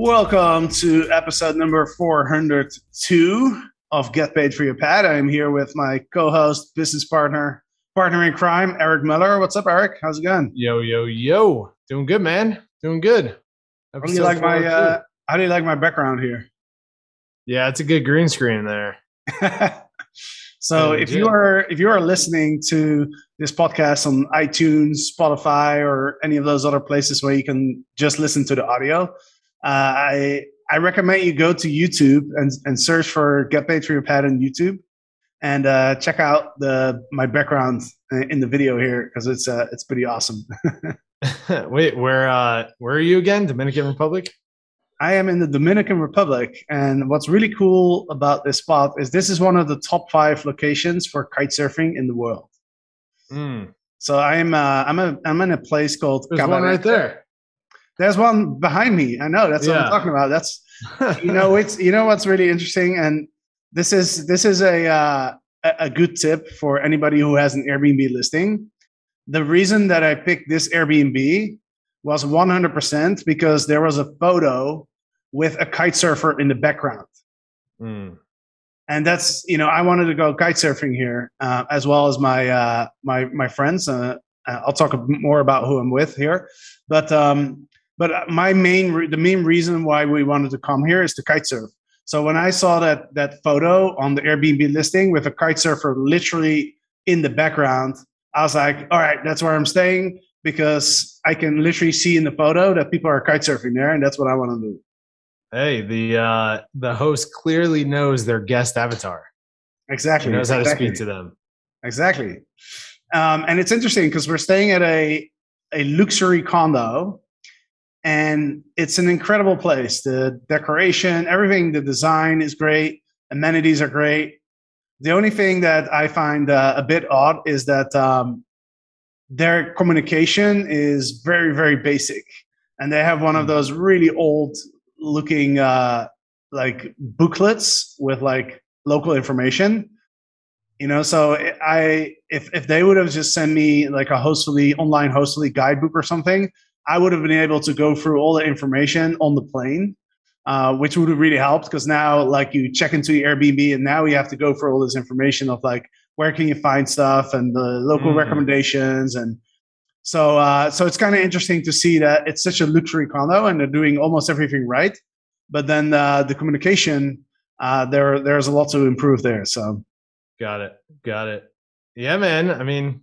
Welcome to episode number 402 of Get Paid for Your Pad. I am here with my co-host, business partner, partner in crime, Eric Moeller. What's up, Eric? How's it going? Yo, yo, yo. Doing good, man. Doing good. How do you like my uh, How do you like my background here? Yeah, it's a good green screen there. so if you are if you are listening to this podcast on iTunes, Spotify, or any of those other places where you can just listen to the audio, I I recommend you go to YouTube and and search for Get Paid for Your Pad on YouTube, and uh, check out the my background in the video here because it's uh, it's pretty awesome. Wait, where uh where are you again? Dominican Republic? I am in the Dominican Republic, and what's really cool about this spot is this is one of the top five locations for kite surfing in the world. Mm, So I'm uh, I'm a I'm in a place called there's one right there. There's one behind me. I know that's what I'm talking about. That's you know it's you know what's really interesting, and this is this is a uh, a a good tip for anybody who has an Airbnb listing. The reason that I picked this Airbnb was 100% because there was a photo with a kite surfer in the background. Mm, and that's you know I wanted to go kite surfing here uh, as well as my uh, my my friends. Uh, uh, I'll talk more about who I'm with here, but um, but my main re- the main reason why we wanted to come here is to kite surf. So when I saw that that photo on the Airbnb listing with a kite surfer literally in the background, I was like, all right, that's where I'm staying because I can literally see in the photo that people are kite surfing there, and that's what I want to do. hey, the uh the host clearly knows their guest avatar. He Exactly. knows how to speak to them. Exactly. Um, and it's interesting because we're staying at a, a luxury condo and it's an incredible place. The decoration, everything, the design is great, amenities are great. The only thing that I find uh, a bit odd is that um, their communication is very, very basic. And they have one of those really old looking uh, like booklets with like local information you know so i if if they would have just sent me like a hostfully online hostfully guidebook or something i would have been able to go through all the information on the plane uh, which would have really helped because now like you check into the airbnb and now you have to go for all this information of like where can you find stuff and the local Mhm. recommendations and so uh, so it's kind of interesting to see that it's such a luxury condo and they're doing almost everything right but then uh, the communication uh, there there's a lot to improve there so Got it. Got it. Yeah, man. I mean,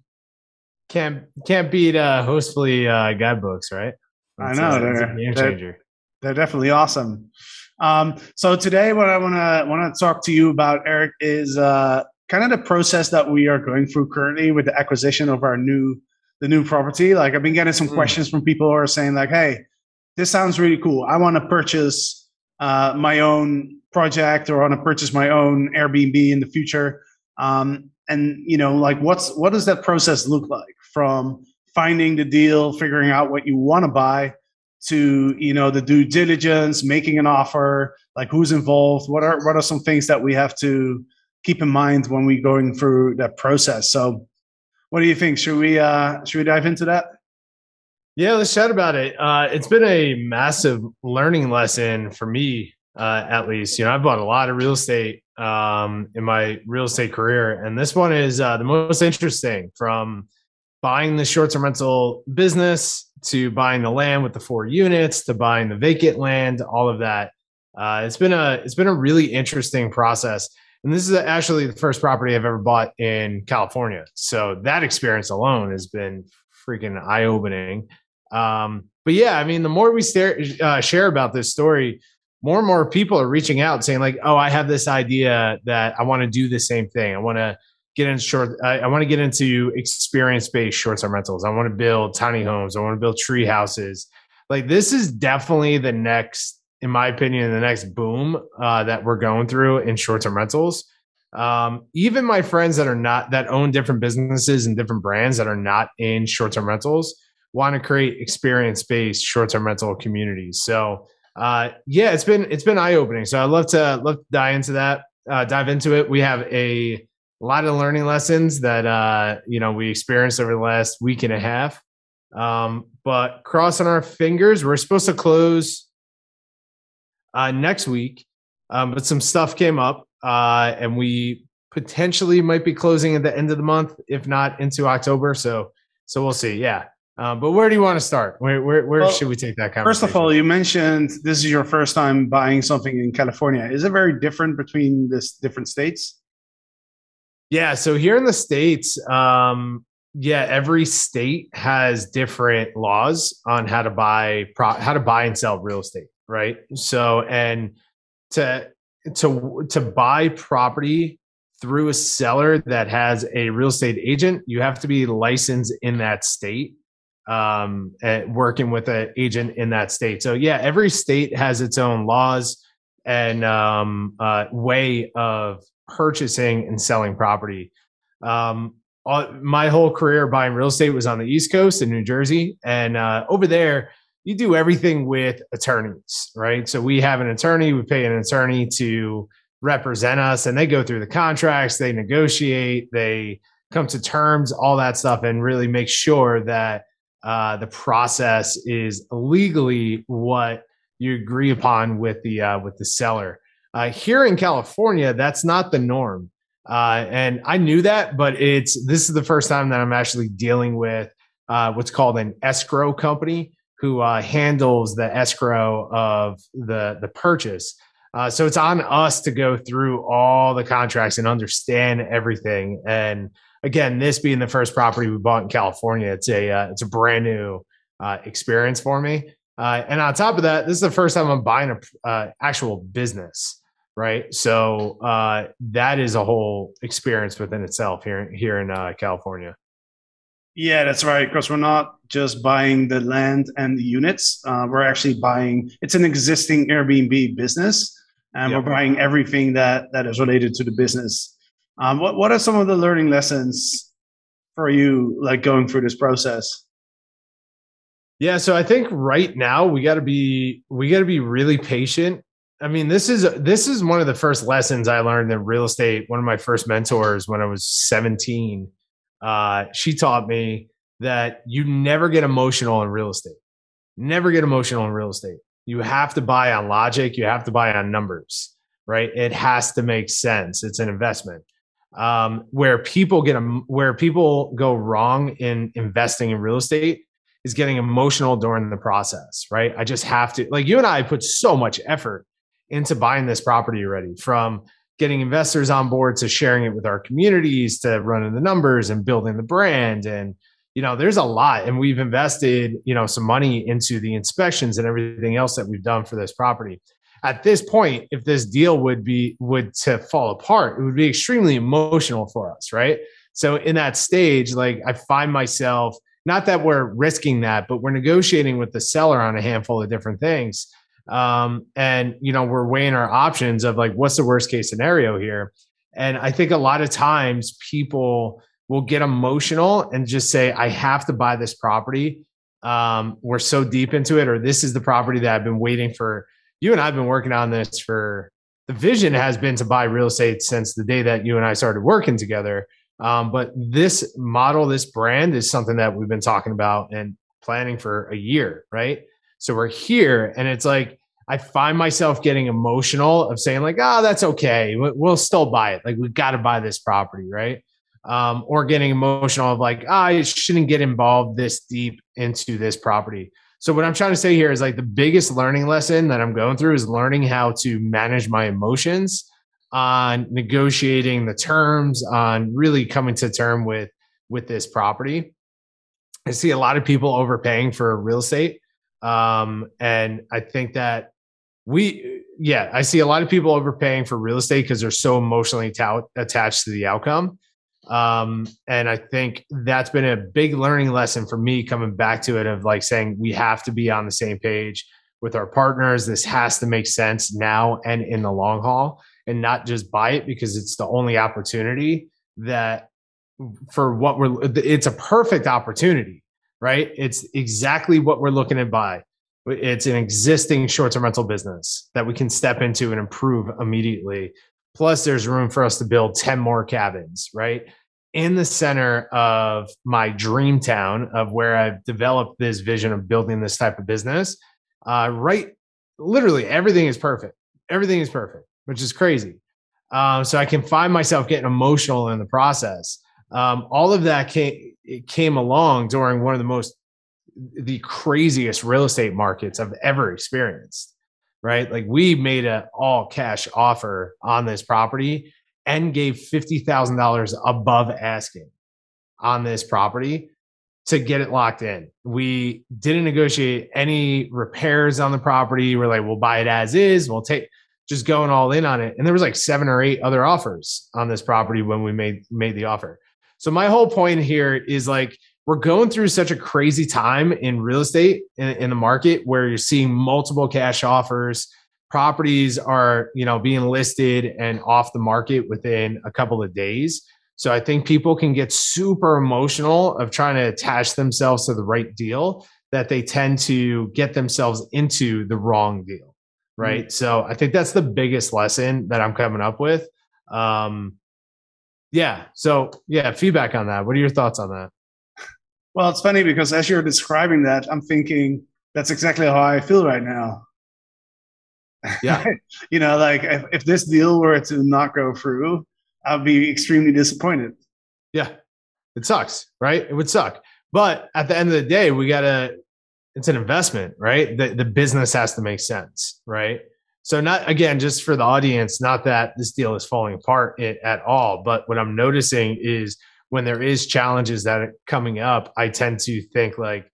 can't can't beat uh hostfully uh guidebooks, right? I know, uh, they're- game they're- They're definitely awesome. Um, so today, what I want to want to talk to you about, Eric, is uh, kind of the process that we are going through currently with the acquisition of our new the new property. Like I've been getting some Mm. questions from people who are saying like, "Hey, this sounds really cool. I want to purchase uh, my own project or want to purchase my own Airbnb in the future." Um, and you know, like, what's what does that process look like from finding the deal, figuring out what you want to buy, to you know the due diligence, making an offer, like who's involved, what are what are some things that we have to keep in mind when we're going through that process. So, what do you think? Should we uh, should we dive into that? Yeah, let's chat about it. Uh, it's been a massive learning lesson for me, uh, at least. You know, I've bought a lot of real estate um, in my real estate career, and this one is uh, the most interesting. From buying the short-term rental business to buying the land with the four units to buying the vacant land, all of that. Uh, it's been a it's been a really interesting process. And this is actually the first property I've ever bought in California. So that experience alone has been freaking eye opening. Um, but yeah, I mean, the more we stare, uh, share about this story, more and more people are reaching out saying like, "Oh, I have this idea that I want to do the same thing. I want to get in short. I, I want to get into experience based short term rentals. I want to build tiny homes. I want to build tree houses. like this is definitely the next, in my opinion, the next boom uh, that we're going through in short term rentals. Um, even my friends that are not that own different businesses and different brands that are not in short term rentals want to create experience based short term rental communities. So uh, yeah, it's been it's been eye opening. So I'd love to love to dive into that, uh, dive into it. We have a lot of learning lessons that uh, you know we experienced over the last week and a half. Um, but crossing our fingers, we're supposed to close uh, next week, um, but some stuff came up, uh, and we potentially might be closing at the end of the month, if not into October. So, so we'll see. Yeah. Um, but where do you want to start? Where where, where well, should we take that conversation? First of all, you mentioned this is your first time buying something in California. Is it very different between this different states? Yeah, so here in the states, um, yeah, every state has different laws on how to buy pro- how to buy and sell real estate, right? So and to to to buy property through a seller that has a real estate agent, you have to be licensed in that state, um, working with an agent in that state. So yeah, every state has its own laws and um, uh, way of purchasing and selling property. Um, all, my whole career buying real estate was on the East Coast in New Jersey, and uh, over there, you do everything with attorneys, right? So we have an attorney, we pay an attorney to represent us, and they go through the contracts, they negotiate, they come to terms, all that stuff, and really make sure that uh, the process is legally what you agree upon with the uh, with the seller. Uh, here in California, that's not the norm. Uh, and I knew that, but it's this is the first time that I'm actually dealing with uh, what's called an escrow company who uh, handles the escrow of the the purchase. Uh, so it's on us to go through all the contracts and understand everything. And again, this being the first property we bought in California, it's a uh, it's a brand new experience for me. and on top of that, this is the first time I'm buying a actual business right? So uh, that is a whole experience within itself here here in uh, California. Yeah, that's right. Because we're not just buying the land and the units; uh, we're actually buying. It's an existing Airbnb business, and yep. we're buying everything that that is related to the business. Um, what What are some of the learning lessons for you, like going through this process? Yeah, so I think right now we got to be we got to be really patient I mean, this is this is one of the first lessons I learned in real estate. One of my first mentors when I was 17, uh, she taught me that you never get emotional in real estate. Never get emotional in real estate. You have to buy on logic. You have to buy on numbers, right? It has to make sense. It's an investment. Um, where people get where people go wrong in investing in real estate is getting emotional during the process, right? I just have to like you and I put so much effort into buying this property already from getting investors on board to sharing it with our communities to running the numbers and building the brand. And you know there's a lot and we've invested you know some money into the inspections and everything else that we've done for this property. At this point if this deal would be would to fall apart it would be extremely emotional for us right? So in that stage like i find myself not that we're risking that but we're negotiating with the seller on a handful of different things um, and you know we're weighing our options of like what's the worst case scenario here? And i think a lot of times people will get emotional and just say i have to buy this property. Um, we're so deep into it or this is the property that i've been waiting for. You and i've been working on this for the vision has been to buy real estate since the day that you and i started working together. Um, but this model this brand is something that we've been talking about and planning for a year right so we're here, and it's like I find myself getting emotional of saying like, "Oh, that's okay. We'll still buy it. Like we've got to buy this property, right?" Um, or getting emotional of like, oh, I shouldn't get involved this deep into this property. So what I'm trying to say here is like the biggest learning lesson that I'm going through is learning how to manage my emotions on negotiating the terms, on really coming to term with with this property. I see a lot of people overpaying for real estate um, and I think that we, yeah, I see a lot of people overpaying for real estate because they're so emotionally ta- attached to the outcome. Um, and I think that's been a big learning lesson for me coming back to it of like saying we have to be on the same page with our partners. This has to make sense now and in the long haul and not just buy it because it's the only opportunity that for what we're it's a perfect opportunity right? It's exactly what we're looking to buy. It's an existing short-term rental business that we can step into and improve immediately. Plus there's room for us to build 10 more cabins right? In the center of my dream town of where i've developed this vision of building this type of business uh, right literally everything is perfect. Everything is perfect which is crazy. Um, so i can find myself getting emotional in the process um, all of that came came along during one of the most the craziest real estate markets I've ever experienced. Right, like we made an all cash offer on this property and gave fifty thousand dollars above asking on this property to get it locked in. We didn't negotiate any repairs on the property. We're like, we'll buy it as is. We'll take just going all in on it. And there was like seven or eight other offers on this property when we made made the offer. So my whole point here is like we're going through such a crazy time in real estate in, in, the market where you're seeing multiple cash offers properties are you know being listed and off the market within a couple of days. So i think people can get super emotional of trying to attach themselves to the right deal that they tend to get themselves into the wrong deal right? Mm-hmm. so i think that's the biggest lesson that i'm coming up with. Um yeah. So yeah, feedback on that. What are your thoughts on that? Well, it's funny because as you're describing that, I'm thinking that's exactly how I feel right now. Yeah. you know, like if, if this deal were to not go through, I'd be extremely disappointed. Yeah. It sucks, right? It would suck. But at the end of the day, we got to, it's an investment, right? The, the business has to make sense, right? So not again, just for the audience, not that this deal is falling apart at all, but what I'm noticing is when there is challenges that are coming up, I tend to think like,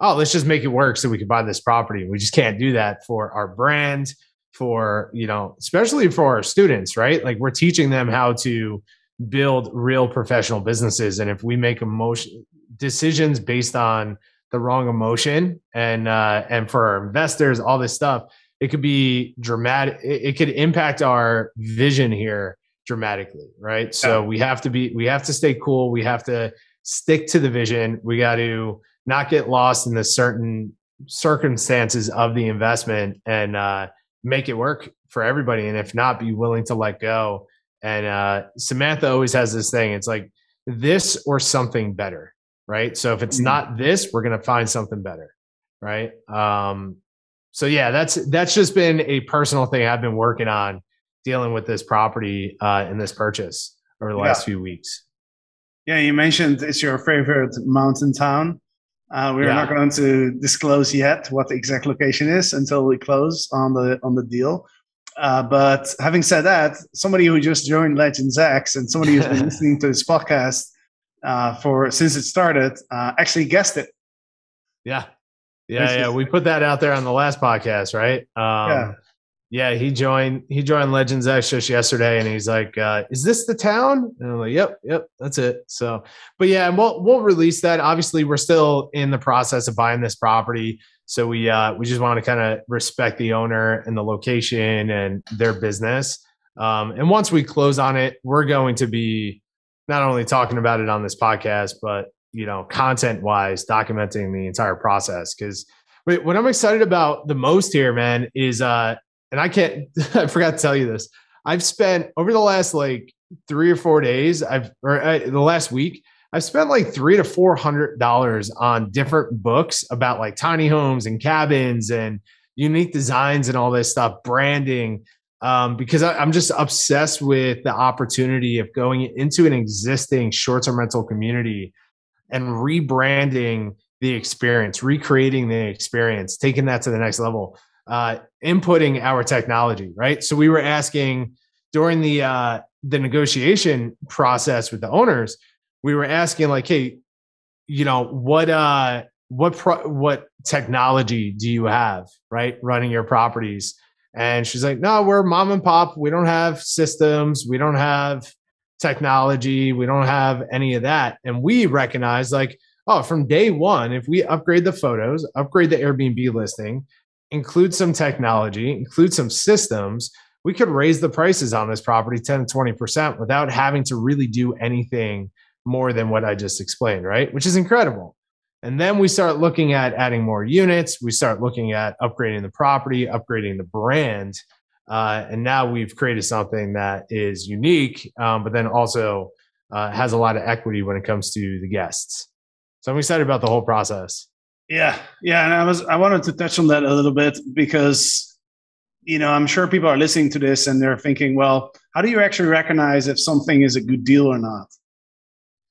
oh, let's just make it work so we can buy this property. We just can't do that for our brand, for you know, especially for our students, right? Like we're teaching them how to build real professional businesses, and if we make emotion decisions based on the wrong emotion, and uh, and for our investors, all this stuff it could be dramatic it, could impact our vision here dramatically right? So we have to be we have to stay cool. We have to stick to the vision. We got to not get lost in the certain circumstances of the investment and uh, make it work for everybody. And if not be willing to let go. And uh, samantha always has this thing. It's like this or something better right? So if it's mm-hmm. not this we're going to find something better right? Um, so yeah, that's that's just been a personal thing I've been working on dealing with this property uh, in this purchase over the last yeah. few weeks. Yeah, you mentioned it's your favorite mountain town. Uh, we're yeah. not going to disclose yet what the exact location is until we close on the on the deal. Uh, but having said that, somebody who just joined Legends X and somebody who's been listening to this podcast uh, for since it started uh, actually guessed it. Yeah, yeah, yeah, we put that out there on the last podcast, right? Um, yeah. Yeah, he joined he joined Legends X just yesterday, and he's like, uh, "Is this the town?" And I'm like, "Yep, yep, that's it." So, but yeah, we'll we'll release that. Obviously, we're still in the process of buying this property, so we uh, we just want to kind of respect the owner and the location and their business. Um, and once we close on it, we're going to be not only talking about it on this podcast, but you know, content wise, documenting the entire process. Because what I'm excited about the most here, man, is uh, and I can't, I forgot to tell you this. I've spent over the last like three or four days, I've or uh, the last week, I've spent like three to four hundred dollars on different books about like tiny homes and cabins and unique designs and all this stuff, branding. Um, because I, I'm just obsessed with the opportunity of going into an existing short-term rental community and rebranding the experience, recreating the experience, taking that to the next level, uh, inputting our technology, right? So we were asking during the uh, the negotiation process with the owners, we were asking like, hey, you know, what uh, what pro- what technology do you have, right, running your properties? And she's like, no, we're mom and pop. We don't have systems. We don't have technology. We don't have any of that. And we recognize like, oh, from day one, if we upgrade the photos, upgrade the Airbnb listing, include some technology, include some systems, we could raise the prices on this property 10 to 20% without having to really do anything more than what I just explained, right? Which is incredible. And then we start looking at adding more units. We start looking at upgrading the property, upgrading the brand. Uh, and now we've created something that is unique, um, but then also uh, has a lot of equity when it comes to the guests. So I'm excited about the whole process. Yeah, yeah, and I was I wanted to touch on that a little bit because you know I'm sure people are listening to this and they're thinking, well, how do you actually recognize if something is a good deal or not?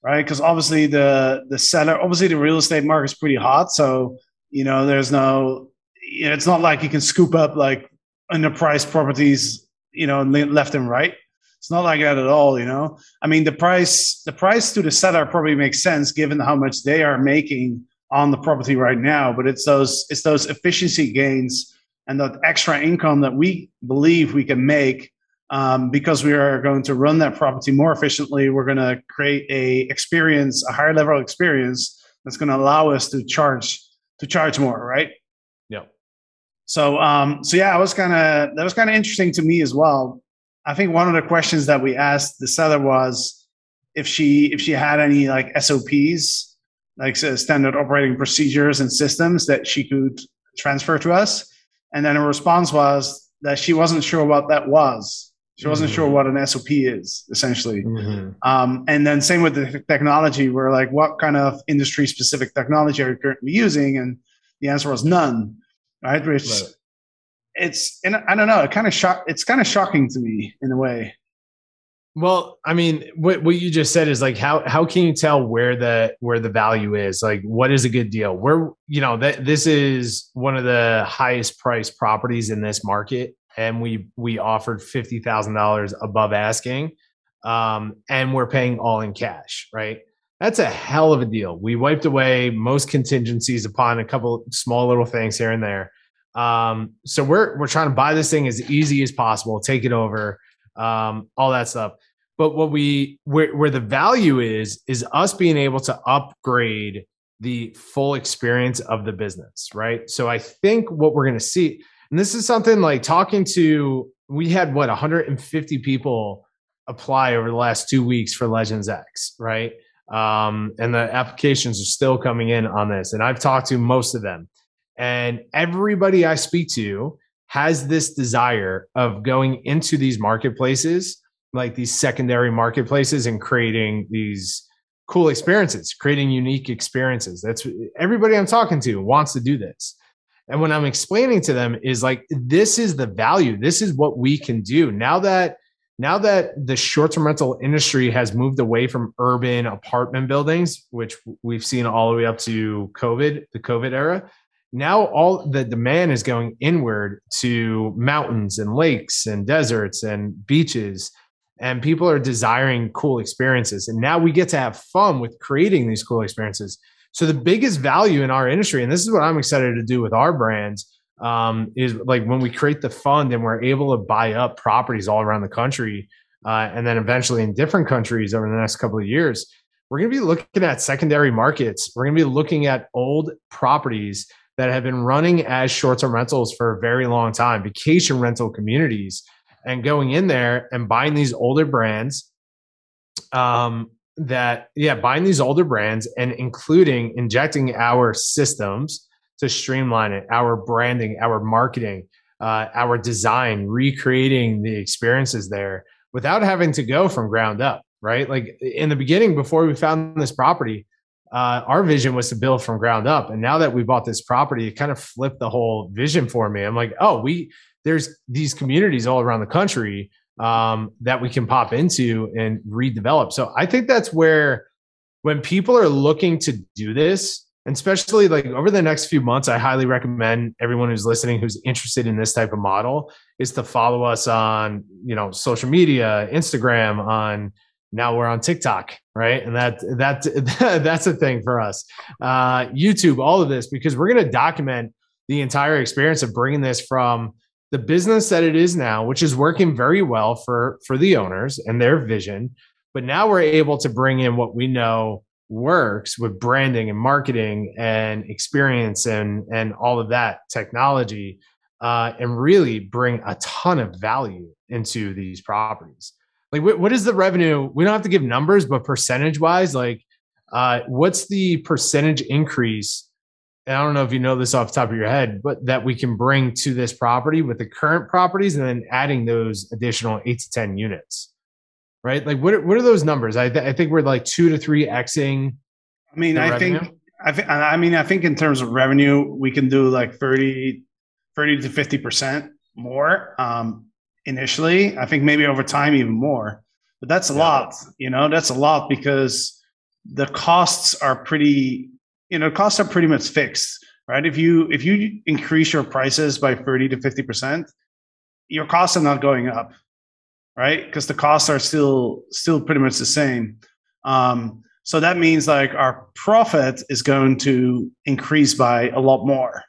Right? Because obviously the the seller, obviously the real estate market is pretty hot, so you know there's no, you know, it's not like you can scoop up like underpriced properties, you know, left and right. It's not like that at all, you know. I mean, the price the price to the seller probably makes sense given how much they are making on the property right now, but it's those it's those efficiency gains and that extra income that we believe we can make um, because we are going to run that property more efficiently. We're going to create a experience, a higher level experience that's going to allow us to charge to charge more, right? So, um, so yeah, it was kind of that was kind of interesting to me as well. I think one of the questions that we asked the seller was if she if she had any like SOPs, like standard operating procedures and systems that she could transfer to us. And then her response was that she wasn't sure what that was. She wasn't mm-hmm. sure what an SOP is, essentially. Mm-hmm. Um, and then same with the technology. We're like, what kind of industry specific technology are you currently using? And the answer was none. Right, which right it's and I don't know, it kind of shock it's kind of shocking to me in a way. Well, I mean, what what you just said is like how how can you tell where the where the value is? Like what is a good deal? Where you know that this is one of the highest priced properties in this market and we we offered $50,000 above asking um and we're paying all in cash, right? That's a hell of a deal. We wiped away most contingencies upon a couple small little things here and there um, so we're we're trying to buy this thing as easy as possible, take it over, um, all that stuff. But what we where where the value is is us being able to upgrade the full experience of the business, right? So I think what we're going to see, and this is something like talking to, we had what 150 people apply over the last two weeks for Legends X, right? Um, and the applications are still coming in on this, and I've talked to most of them. And everybody I speak to has this desire of going into these marketplaces, like these secondary marketplaces, and creating these cool experiences, creating unique experiences. That's everybody I'm talking to wants to do this. And what I'm explaining to them is like, this is the value. This is what we can do now that now that the short-term rental industry has moved away from urban apartment buildings, which we've seen all the way up to COVID, the COVID era, now all the demand is going inward to mountains and lakes and deserts and beaches and people are desiring cool experiences. And now we get to have fun with creating these cool experiences. So the biggest value in our industry and this is what i'm excited to do with our brands um, is like when we create the fund and we're able to buy up properties all around the country uh, and then eventually in different countries over the next couple of years we're going to be looking at secondary markets we're going to be looking at old properties that have been running as short-term rentals for a very long time, vacation rental communities, and going in there and buying these older brands. Um, that yeah, buying these older brands and including injecting our systems to streamline it, our branding, our marketing, uh, our design, recreating the experiences there without having to go from ground up. Right, like in the beginning, before we found this property, uh, our vision was to build from ground up. And now that we bought this property, it kind of flipped the whole vision for me. I'm like, oh, we there's these communities all around the country um, that we can pop into and redevelop. So I think that's where when people are looking to do this, and especially like over the next few months, I highly recommend everyone who's listening who's interested in this type of model is to follow us on, you know, social media, Instagram, on now we're on TikTok, right? And that that that's a thing for us. Uh, YouTube, all of this because we're going to document the entire experience of bringing this from the business that it is now, which is working very well for for the owners and their vision, But now we're able to bring in what we know works with branding and marketing and experience and and all of that technology uh, and really bring a ton of value into these properties. Like what, is the revenue? We don't have to give numbers but percentage wise like uh, what's the percentage increase? And i don't know if you know this off the top of your head but that we can bring to this property with the current properties and then adding those additional eight to ten units right? Like what are, what are those numbers? I, th- I think we're like two to three xing. I mean, I revenue. think I think I mean I think in terms of revenue, we can do like 30, 30 to fifty percent more um, initially. I think maybe over time even more, but that's a yeah. lot. You know, that's a lot because the costs are pretty. You know, costs are pretty much fixed, right? If you if you increase your prices by thirty to fifty percent, your costs are not going up right? Because the costs are still still pretty much the same. Um, so that means like our profit is going to increase by a lot more,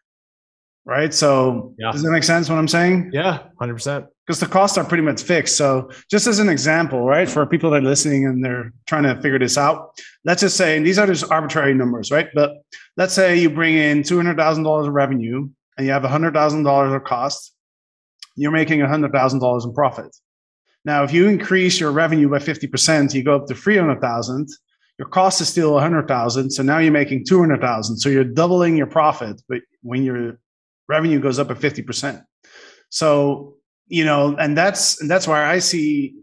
right? So yeah. does that make sense? What I'm saying? Yeah, hundred percent. Because the costs are pretty much fixed. So just as an example, right, for people that are listening and they're trying to figure this out, let's just say, and these are just arbitrary numbers, right? But let's say you bring in two hundred thousand dollars of revenue and you have hundred thousand dollars of cost, you're making hundred thousand dollars in profit now, if you increase your revenue by 50%, you go up to 300,000. Your cost is still 100,000. So now you're making 200,000. So you're doubling your profit, but when your revenue goes up at 50%. So, you know, and that's, and that's why I see,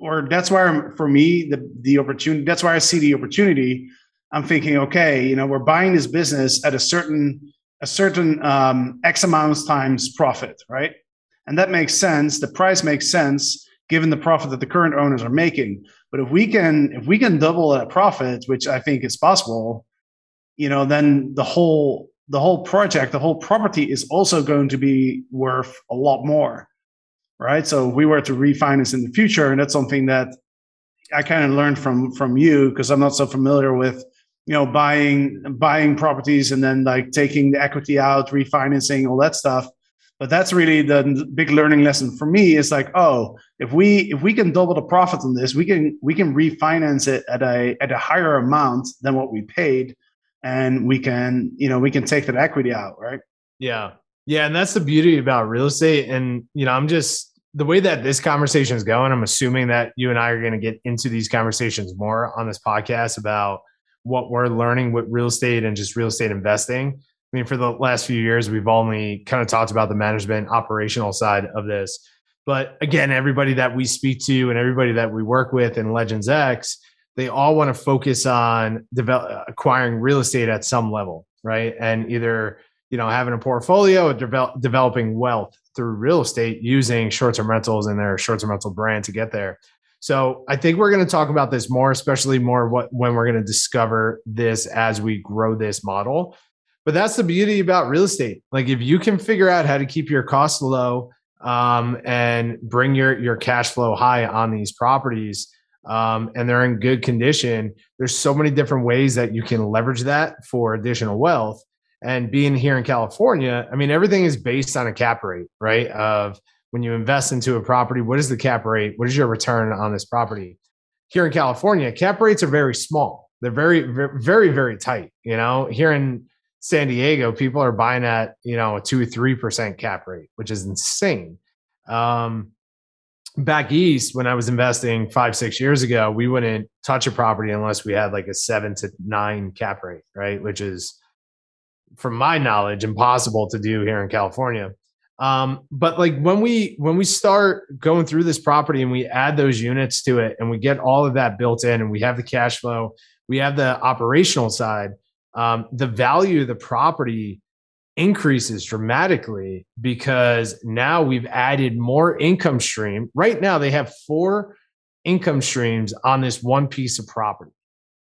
or that's why for me, the, the opportunity, that's why I see the opportunity. I'm thinking, okay, you know, we're buying this business at a certain, a certain um, X amount times profit, right? And that makes sense. The price makes sense given the profit that the current owners are making. But if we can if we can double that profit, which I think is possible, you know, then the whole the whole project, the whole property is also going to be worth a lot more. Right. So if we were to refinance in the future, and that's something that I kind of learned from from you because I'm not so familiar with you know buying buying properties and then like taking the equity out refinancing all that stuff but that's really the big learning lesson for me is like oh if we if we can double the profit on this we can we can refinance it at a at a higher amount than what we paid and we can you know we can take that equity out right? Yeah. Yeah and that's the beauty about real estate and you know i'm just the way that this conversation is going i'm assuming that you and i are going to get into these conversations more on this podcast about what we're learning with real estate and just real estate investing I mean, for the last few years, we've only kind of talked about the management operational side of this. But again, everybody that we speak to and everybody that we work with in Legends X, they all want to focus on develop, acquiring real estate at some level, right? And either you know having a portfolio or develop, developing wealth through real estate using short-term rentals and their short-term rental brand to get there. So I think we're going to talk about this more, especially more what when we're going to discover this as we grow this model but that's the beauty about real estate. Like if you can figure out how to keep your costs low um, and bring your your cash flow high on these properties, um, and they're in good condition, there's so many different ways that you can leverage that for additional wealth. And being here in California, I mean, everything is based on a cap rate, right? Of when you invest into a property, what is the cap rate? What is your return on this property? Here in California, cap rates are very small. They're very, very, very tight. You know, here in San Diego, people are buying at you know a two three percent cap rate, which is insane. Um, back east, when I was investing five six years ago, we wouldn't touch a property unless we had like a seven to nine cap rate, right? Which is, from my knowledge, impossible to do here in California. Um, but like when we when we start going through this property and we add those units to it and we get all of that built in and we have the cash flow, we have the operational side um, the value of the property increases dramatically because now we've added more income stream. Right now, they have four income streams on this one piece of property.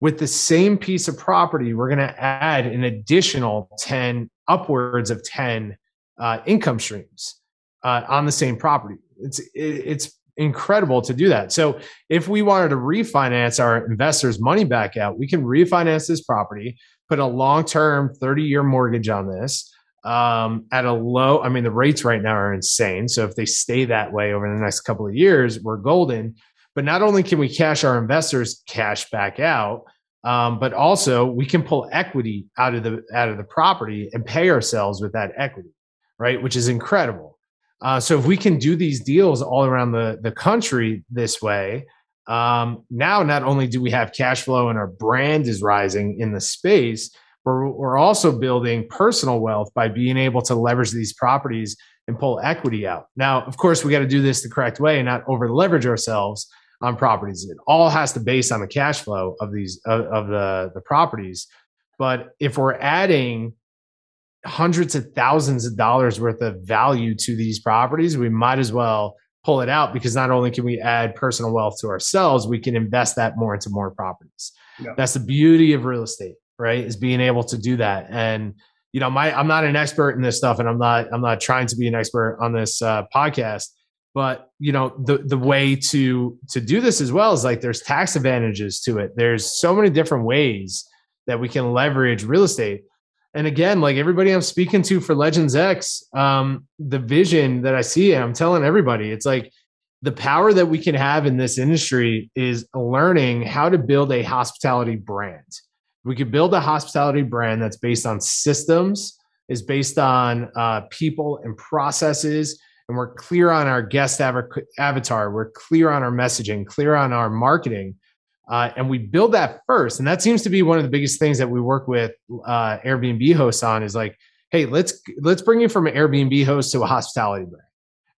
With the same piece of property, we're going to add an additional 10, upwards of 10 uh, income streams uh, on the same property. It's, it's incredible to do that. So if we wanted to refinance our investors' money back out, we can refinance this property put a long term 30 year mortgage on this um, at a low. I mean, the rates right now are insane. So if they stay that way over the next couple of years, we're golden. But not only can we cash our investors cash back out, um, but also we can pull equity out of the out of the property and pay ourselves with that equity, right? Which is incredible. Uh, so if we can do these deals all around the the country this way, um, now not only do we have cash flow and our brand is rising in the space, but we're also building personal wealth by being able to leverage these properties and pull equity out. Now, of course, we got to do this the correct way and not over leverage ourselves on properties. It all has to base on the cash flow of these of, of the the properties. But if we're adding hundreds of thousands of dollars worth of value to these properties, we might as well pull it out because not only can we add personal wealth to ourselves, we can invest that more into more properties. Yeah. That's the beauty of real estate, right? Is being able to do that. And you know, my I'm not an expert in this stuff, and I'm not I'm not trying to be an expert on this uh, podcast. But you know, the the way to to do this as well is like there's tax advantages to it. There's so many different ways that we can leverage real estate. And again, like everybody I'm speaking to for Legends X, um, the vision that I see, I'm telling everybody, it's like the power that we can have in this industry is learning how to build a hospitality brand. We could build a hospitality brand that's based on systems, is based on uh, people and processes, and we're clear on our guest avatar, we're clear on our messaging, clear on our marketing, uh, and we build that first. And that seems to be one of the biggest things that we work with uh, Airbnb hosts on is like, hey, let's let's bring you from an Airbnb host to a hospitality brand,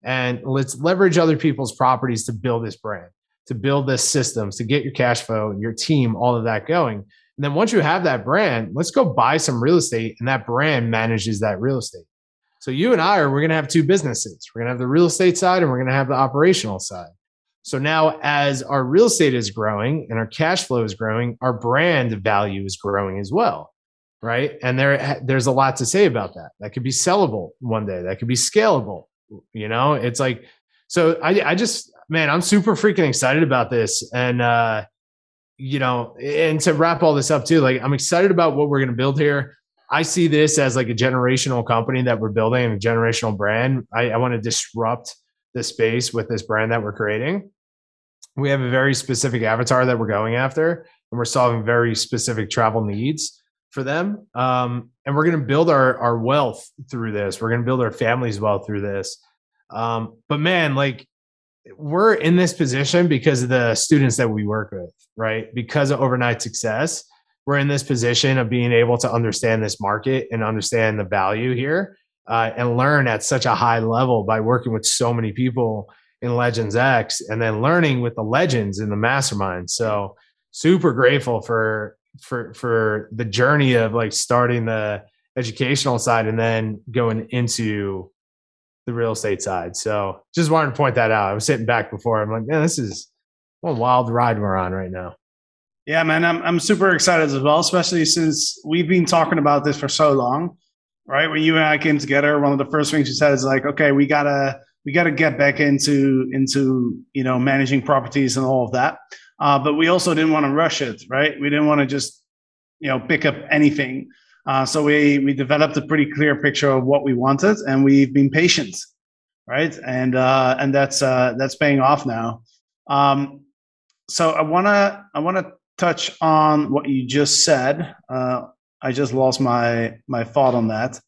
and let's leverage other people's properties to build this brand, to build this systems, to get your cash flow, your team, all of that going. And then once you have that brand, let's go buy some real estate and that brand manages that real estate. So you and I are we're to have two businesses. We're to have the real estate side and we're to have the operational side. So now as our real estate is growing and our cash flow is growing, our brand value is growing as well. Right? And there there's a lot to say about that. That could be sellable one day. That could be scalable. You know, it's like so I I just man, I'm super freaking excited about this and uh you know, and to wrap all this up too, like I'm excited about what we're to build here. I see this as like a generational company that we're building, a generational brand. I, I want to disrupt the space with this brand that we're creating. We have a very specific avatar that we're going after, and we're solving very specific travel needs for them. Um, and we're going to build our our wealth through this. We're going to build our families' wealth through this. Um, but man, like we're in this position because of the students that we work with, right? Because of overnight success, we're in this position of being able to understand this market and understand the value here uh, and learn at such a high level by working with so many people in Legends X and then learning with the legends in the mastermind. So super grateful for for for the journey of like starting the educational side and then going into the real estate side. So just wanted to point that out. I was sitting back before. I'm like, man, this is a wild ride we're on right now. Yeah, man, I'm I'm super excited as well, especially since we've been talking about this for so long. Right when you and I came together, one of the first things you said is like, okay, we gotta we gotta get back into into you know managing properties and all of that. Uh, but we also didn't want to rush it, right? We didn't want to just you know pick up anything. Uh, so we we developed a pretty clear picture of what we wanted, and we've been patient, right? And uh, and that's uh, that's paying off now. Um, so I wanna I wanna touch on what you just said. Uh, I just lost my my thought on that.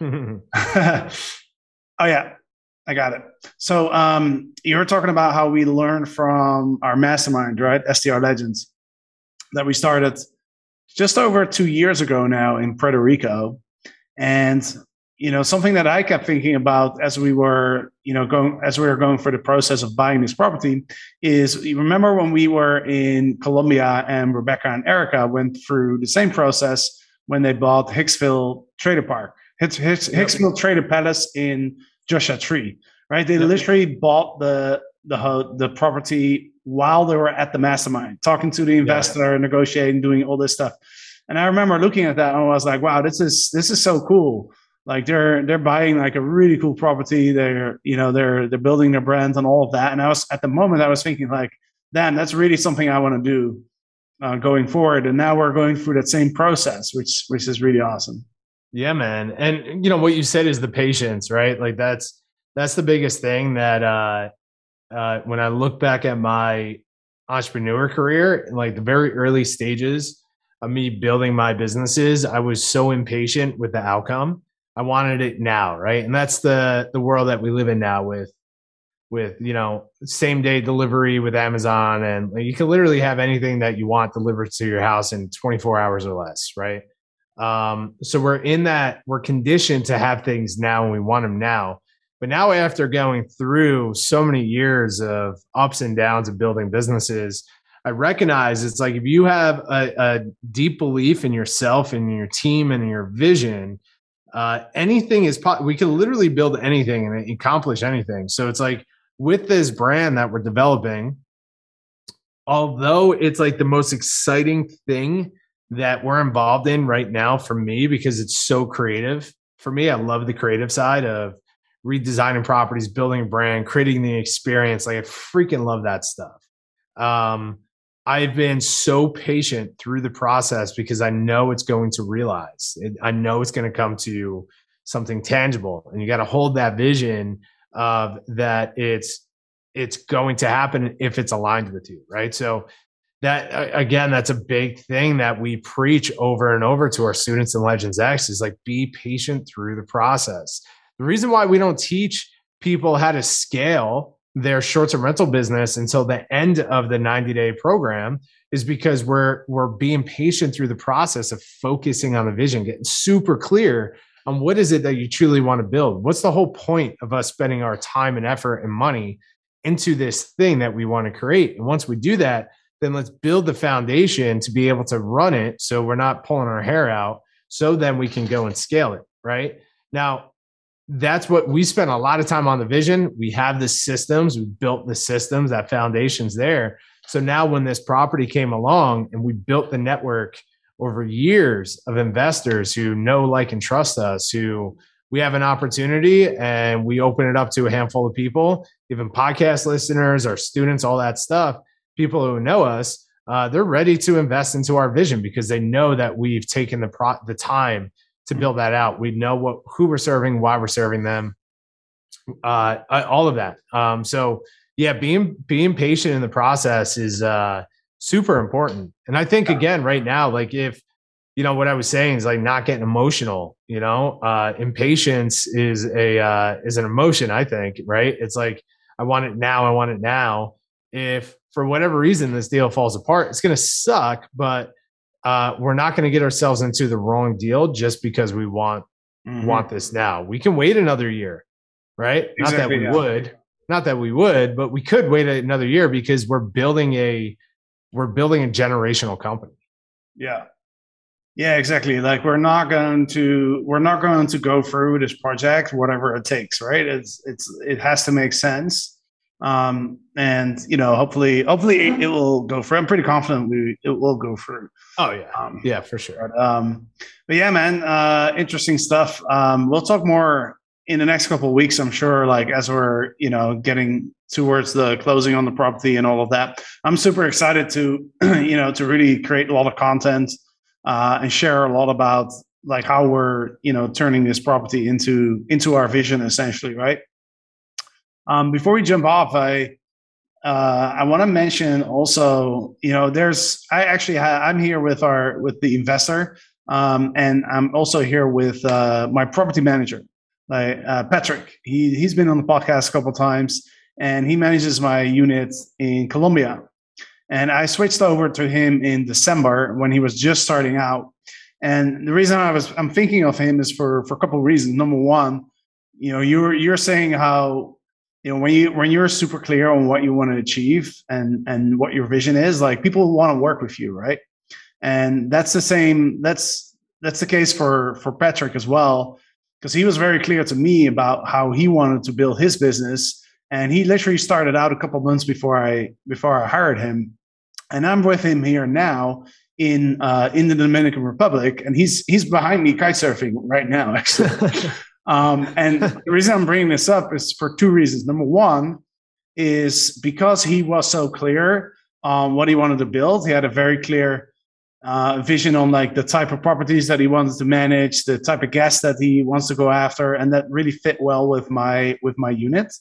oh yeah, I got it. So um, you were talking about how we learned from our mastermind, right? STR Legends that we started just over two years ago now in Puerto Rico. And, you know, something that I kept thinking about as we were, you know, going, as we were going for the process of buying this property is you remember when we were in Colombia and Rebecca and Erica went through the same process when they bought Hicksville Trailer Park, Hicks, Hicks, Hicksville Trailer Palace in Joshua Tree, right? They yep. literally bought the, the, the property while they were at the mastermind, talking to the investor, yeah. negotiating, doing all this stuff. And I remember looking at that and I was like, wow, this is this is so cool. Like they're they're buying like a really cool property. They're you know they're they're building their brand and all of that. And I was at the moment I was thinking like, damn, that's really something I want to do uh, going forward. And now we're going through that same process, which which is really awesome. Yeah, man. And you know what you said is the patience, right? Like that's that's the biggest thing that uh uh, when I look back at my entrepreneur career, like the very early stages of me building my businesses, I was so impatient with the outcome. I wanted it now, right? And that's the the world that we live in now with with you know same day delivery with Amazon, and like, you can literally have anything that you want delivered to your house in 24 hours or less, right? Um, so we're in that we're conditioned to have things now and we want them now. But now, after going through so many years of ups and downs of building businesses, I recognize it's like if you have a, a deep belief in yourself and your team and your vision, uh, anything is po- we can literally build anything and accomplish anything. So it's like with this brand that we're developing, although it's like the most exciting thing that we're involved in right now for me because it's so creative. For me, I love the creative side of redesigning properties, building a brand, creating the experience. Like I freaking love that stuff. Um, I've been so patient through the process because I know it's going to realize. It, I know it's going to come to something tangible, and you got to hold that vision of that it's it's going to happen if it's aligned with you, right? So that again, that's a big thing that we preach over and over to our students in Legends X is like be patient through the process. The reason why we don't teach people how to scale their short-term rental business until the end of the 90-day program is because we're we're being patient through the process of focusing on the vision, getting super clear on what is it that you truly want to build. What's the whole point of us spending our time and effort and money into this thing that we want to create? And once we do that, then let's build the foundation to be able to run it so we're not pulling our hair out so then we can go and scale it, right? Now, that's what we spent a lot of time on the vision. We have the systems, we built the systems, that foundation's there. So now when this property came along and we built the network over years of investors who know, like, and trust us, who we have an opportunity and we open it up to a handful of people, even podcast listeners, our students, all that stuff, people who know us, uh, they're ready to invest into our vision because they know that we've taken the pro- the time to build that out. We know what who we're serving, why we're serving them, uh, all of that. Um, so yeah, being being patient in the process is uh, super important. And I think again, right now, like if you know what I was saying is like not getting emotional. You know, uh, impatience is a uh, is an emotion. I think right. It's like I want it now. I want it now. If for whatever reason this deal falls apart, it's going to suck. But uh, we're not going to get ourselves into the wrong deal just because we want mm-hmm. want this now. We can wait another year, right? Exactly, not that we yeah. would, not that we would, but we could wait another year because we're building a we're building a generational company. Yeah. Yeah, exactly. Like we're not going to we're not going to go through this project whatever it takes, right? It's it's it has to make sense um, and you know, hopefully, hopefully it, it, will go for. I'm pretty confident we it will go for. Oh yeah, um, yeah, for sure. But, um, but yeah, man, uh, interesting stuff. Um, we'll talk more in the next couple of weeks, I'm sure. Like as we're you know getting towards the closing on the property and all of that, I'm super excited to you know to really create a lot of content uh, and share a lot about like how we're you know turning this property into into our vision essentially, right? Um, before we jump off, I uh, I want to mention also, you know, there's I actually ha- I'm here with our with the investor, um, and I'm also here with uh, my property manager, like uh, Patrick. He he's been on the podcast a couple times, and he manages my unit in Colombia. And I switched over to him in December when he was just starting out. And the reason I was I'm thinking of him is for for a couple of reasons. Number one, you know, you're you're saying how you know when you when you're super clear on what you want to achieve and and what your vision is like people want to work with you right? And that's the same that's that's the case for for patrick as well because he was very clear to me about how he wanted to build his business. And he literally started out a couple months before i before i hired him. And i'm with him here now in uh, in the dominican republic and he's he's behind me kite surfing right now actually Um, and the reason I'm bringing this up is for two reasons. Number one is because he was so clear on what he wanted to build. He had a very clear uh, vision on like the type of properties that he wanted to manage, the type of guests that he wants to go after, and that really fit well with my with my unit.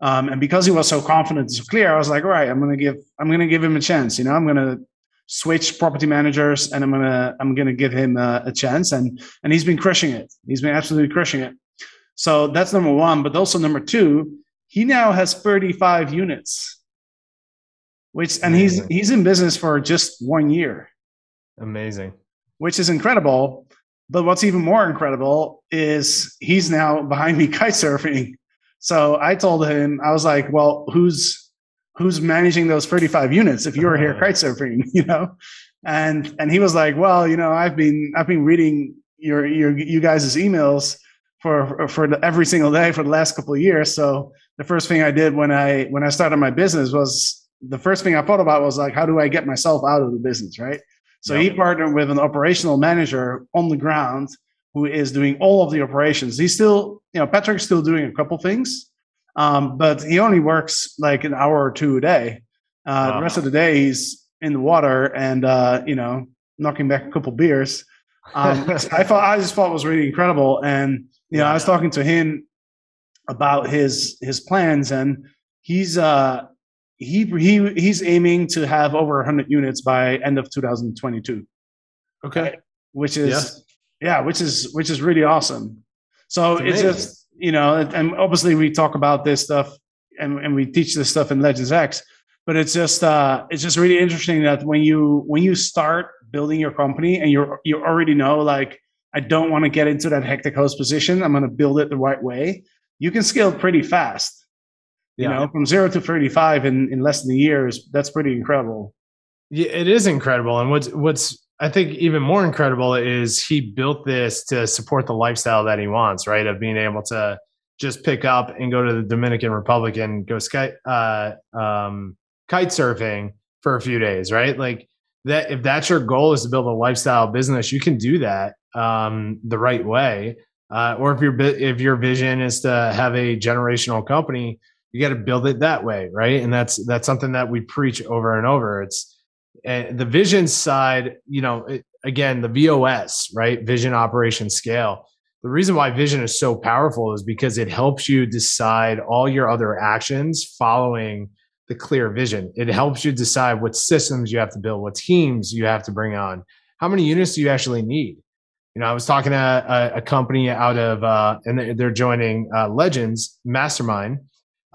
Um, and because he was so confident and so clear, I was like, all right, I'm gonna give I'm gonna give him a chance. You know, I'm gonna switch property managers and I'm gonna I'm gonna give him a, a chance. And and he's been crushing it. He's been absolutely crushing it. So that's number one. But also number two, he now has 35 units, which and he's he's in business for just one year, Amazing. which is incredible. But what's even more incredible is he's now behind me kite surfing. So I told him, I was like, well, who's who's managing those 35 units if you're here kite surfing, you know? And and he was like, well, you know, I've been I've been reading your your you guys' emails for for the, every single day for the last couple of years. So the first thing I did when I when I started my business was the first thing I thought about was like, how do I get myself out of the business, right? So he partnered with an operational manager on the ground who is doing all of the operations. He's still, you know, Patrick's still doing a couple things, um, but he only works like an hour or two a day. Uh, The rest of the day he's in the water and uh, you know knocking back a couple beers. Um, I thought I just thought was really incredible, and you know I was talking to him about his his plans, and he's uh he he he's aiming to have over 100 units by end of 2022 Okay. which is yeah, which is which is really awesome. So It's it's, just you know, and obviously we talk about this stuff and, and we teach this stuff in Legends X, but it's just uh it's just really interesting that when you when you start building your company and you're you already know like I don't want to get into that hectic host position. I'm going to build it the right way. You can scale pretty fast. You Yeah. know, from zero to 35 in, in less than a year is that's pretty incredible. Yeah, it is incredible. And what's what's I think even more incredible is he built this to support the lifestyle that he wants, right? Of being able to just pick up and go to the Dominican Republic and go sky uh, um, kite surfing for a few days, right? Like that. If that's your goal is to build a lifestyle business, you can do that um, the right way. Uh, or if your if your vision is to have a generational company, you got to build it that way, right? And that's that's something that we preach over and over. It's and the vision side, you know, it, again, the VOS, right? Vision, operation, scale. The reason why vision is so powerful is because it helps you decide all your other actions following the clear vision. It helps you decide what systems you have to build, what teams you have to bring on, how many units do you actually need. You know, I was talking to a, a company out of, uh, and they're- joining uh, Legends Mastermind.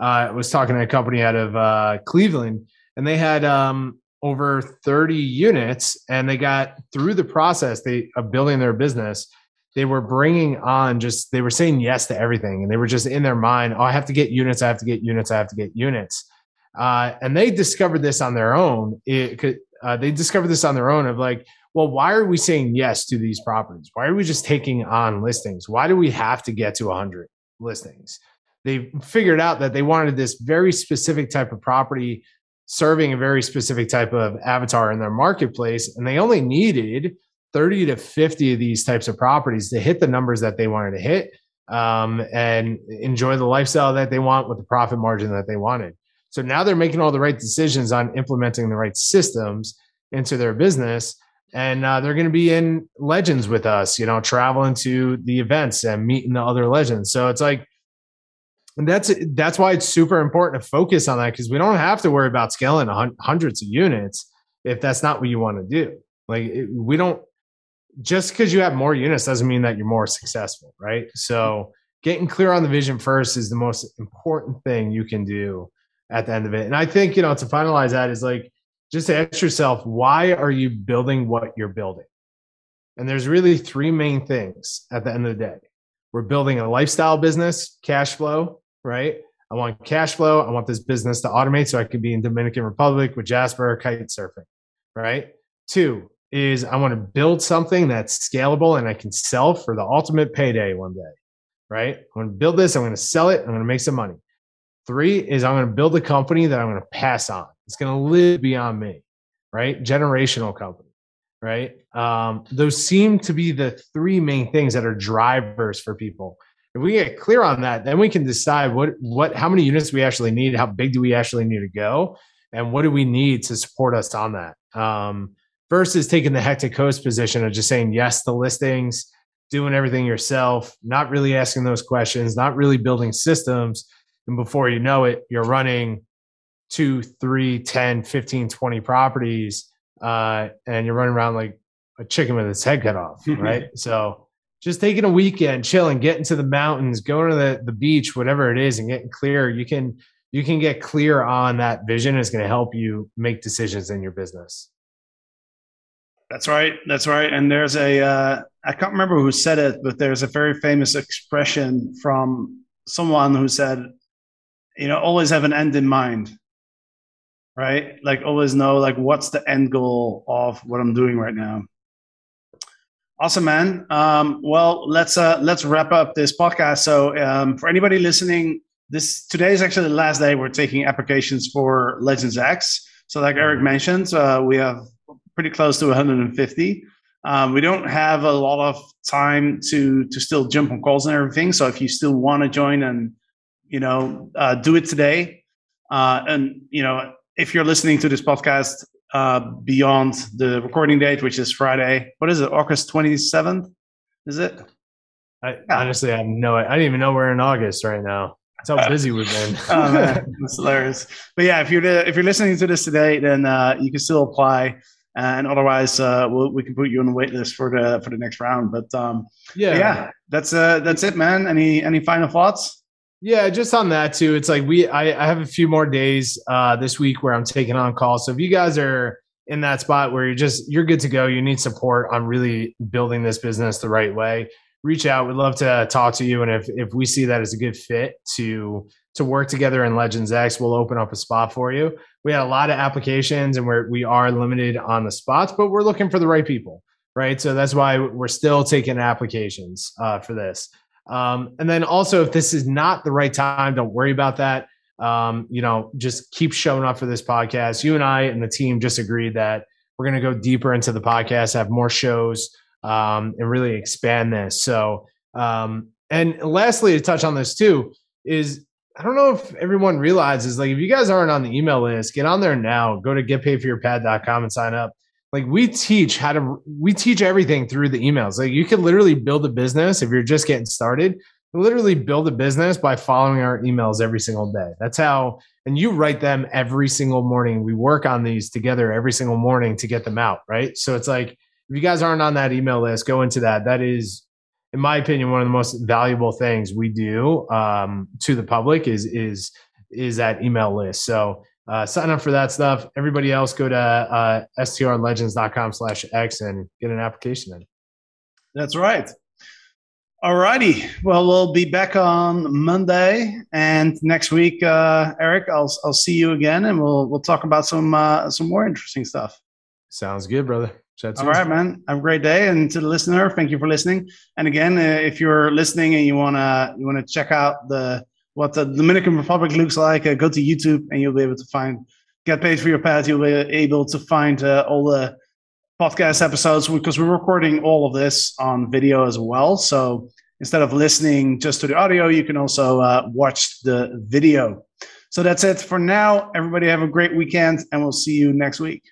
Uh, I was talking to a company out of uh, Cleveland, and they had um, over 30 units and they got through the process they of building their business they were bringing on just they were saying yes to everything and they were just in their mind oh i have to get units i have to get units i have to get units uh, and they discovered this on their own. It could uh, they discovered this on their own of like well why are we saying yes to these properties? Why are we just taking on listings? Why do we have to get to 100 listings? They figured out that they wanted this very specific type of property serving a very specific type of avatar in their marketplace and they only needed 30 to 50 of these types of properties to hit the numbers that they wanted to hit um, and enjoy the lifestyle that they want with the profit margin that they wanted so now they're making all the right decisions on implementing the right systems into their business and uh, they're going to be in legends with us you know traveling to the events and meeting the other legends so it's like and that's that's why it's super important to focus on that because we don't have to worry about scaling hundreds of units if that's not what you want to do. Like it, we don't just because you have more units doesn't mean that you're more successful, right? So getting clear on the vision first is the most important thing you can do at the end of it. And I think you know to finalize that is like just ask yourself why are you building what you're building? And there's really three main things at the end of the day. We're building a lifestyle business, cash flow, right? I want cash flow. I want this business to automate so I could be in Dominican Republic with Jasper kite surfing, right? Two is I want to build something that's scalable and I can sell for the ultimate payday one day, right? I'm going to build this. I'm going to sell it. I'm going to make some money. Three is I'm going to build a company that I'm going to pass on. It's going to live beyond me, right? Generational company, right? Um, those seem to be the three main things that are drivers for people. If we get clear on that, then we can decide what what how many units we actually need, how big do we actually need to go, and what do we need to support us on that. Um, versus taking the hectic host position of just saying yes to listings, doing everything yourself, not really asking those questions, not really building systems. And before you know it, you're running two, three, 10, 15, 20 properties, uh, and you're running around like a chicken with its head cut off, right? so just taking a weekend, chilling, getting to the mountains, going to the, the beach, whatever it is, and getting clear, you can you can get clear on that vision. It's going to help you make decisions in your business. That's right. That's right. And there's a uh, I can't remember who said it, but there's a very famous expression from someone who said, you know, always have an end in mind. Right? Like always know like what's the end goal of what I'm doing right now. Awesome, man. Um, well, let's uh, let's wrap up this podcast. So, um, for anybody listening, this today is actually the last day we're taking applications for Legends X. So, like Eric mentioned, uh, we have pretty close to 150. Um, we don't have a lot of time to to still jump on calls and everything. So, if you still want to join and you know uh, do it today, uh, and you know if you're listening to this podcast uh, beyond the recording date, which is Friday. What is it? August 27th? Is it? I yeah. honestly I have no I didn't even know we're in August right now. That's how busy we've been. oh man, that's hilarious. But yeah, if you're if you're listening to this today, then uh, you can still apply, and otherwise, uh, we'll, we can put you on the wait list for the for the next round. But um, yeah, yeah, that's uh, that's it, man. Any any final thoughts? Yeah, just on that too. It's like we I, I have a few more days uh, this week where I'm taking on calls. So if you guys are in that spot where you're just you're good to go, you need support on really building this business the right way, reach out. We'd love to talk to you. And if if we see that as a good fit to to work together in Legends X, we'll open up a spot for you. We had a lot of applications and we're we are limited on the spots, but we're looking for the right people. Right. So that's why we're still taking applications uh, for this. Um, and then also, if this is not the right time, don't worry about that. Um, you know, just keep showing up for this podcast. You and I and the team just agreed that we're going to go deeper into the podcast, have more shows, um, and really expand this. So, um, and lastly, to touch on this too, is I don't know if everyone realizes like if you guys aren't on the email list, get on there now. Go to getpaidforyourpad.com and sign up like we teach how to we teach everything through the emails. Like you can literally build a business if you're just getting started literally build a business by following our emails every single day. That's how and you write them every single morning. We work on these together every single morning to get them out right? So it's like if you guys aren't on that email list go into that. That is in my opinion one of the most valuable things we do um, to the public is is is that email list. So uh, sign up for that stuff. Everybody else, go to uh, strlegends.com slash X and get an application in. That's right. All righty. Well, we'll be back on Monday, and next week, uh, Eric, I'll I'll see you again, and we'll we'll talk about some uh, some more interesting stuff. Sounds good, brother. All right, man. Have a great day, and to the listener, thank you for listening. And again, uh, if you're listening and you wanna you wanna check out the what the Dominican Republic looks like, uh, go to YouTube and you'll be able to find Get Paid for Your Pad. You'll be able to find uh, all the podcast episodes because we're recording all of this on video as well. So instead of listening just to the audio, you can also uh, watch the video. So that's it for now. Everybody have a great weekend and we'll see you next week.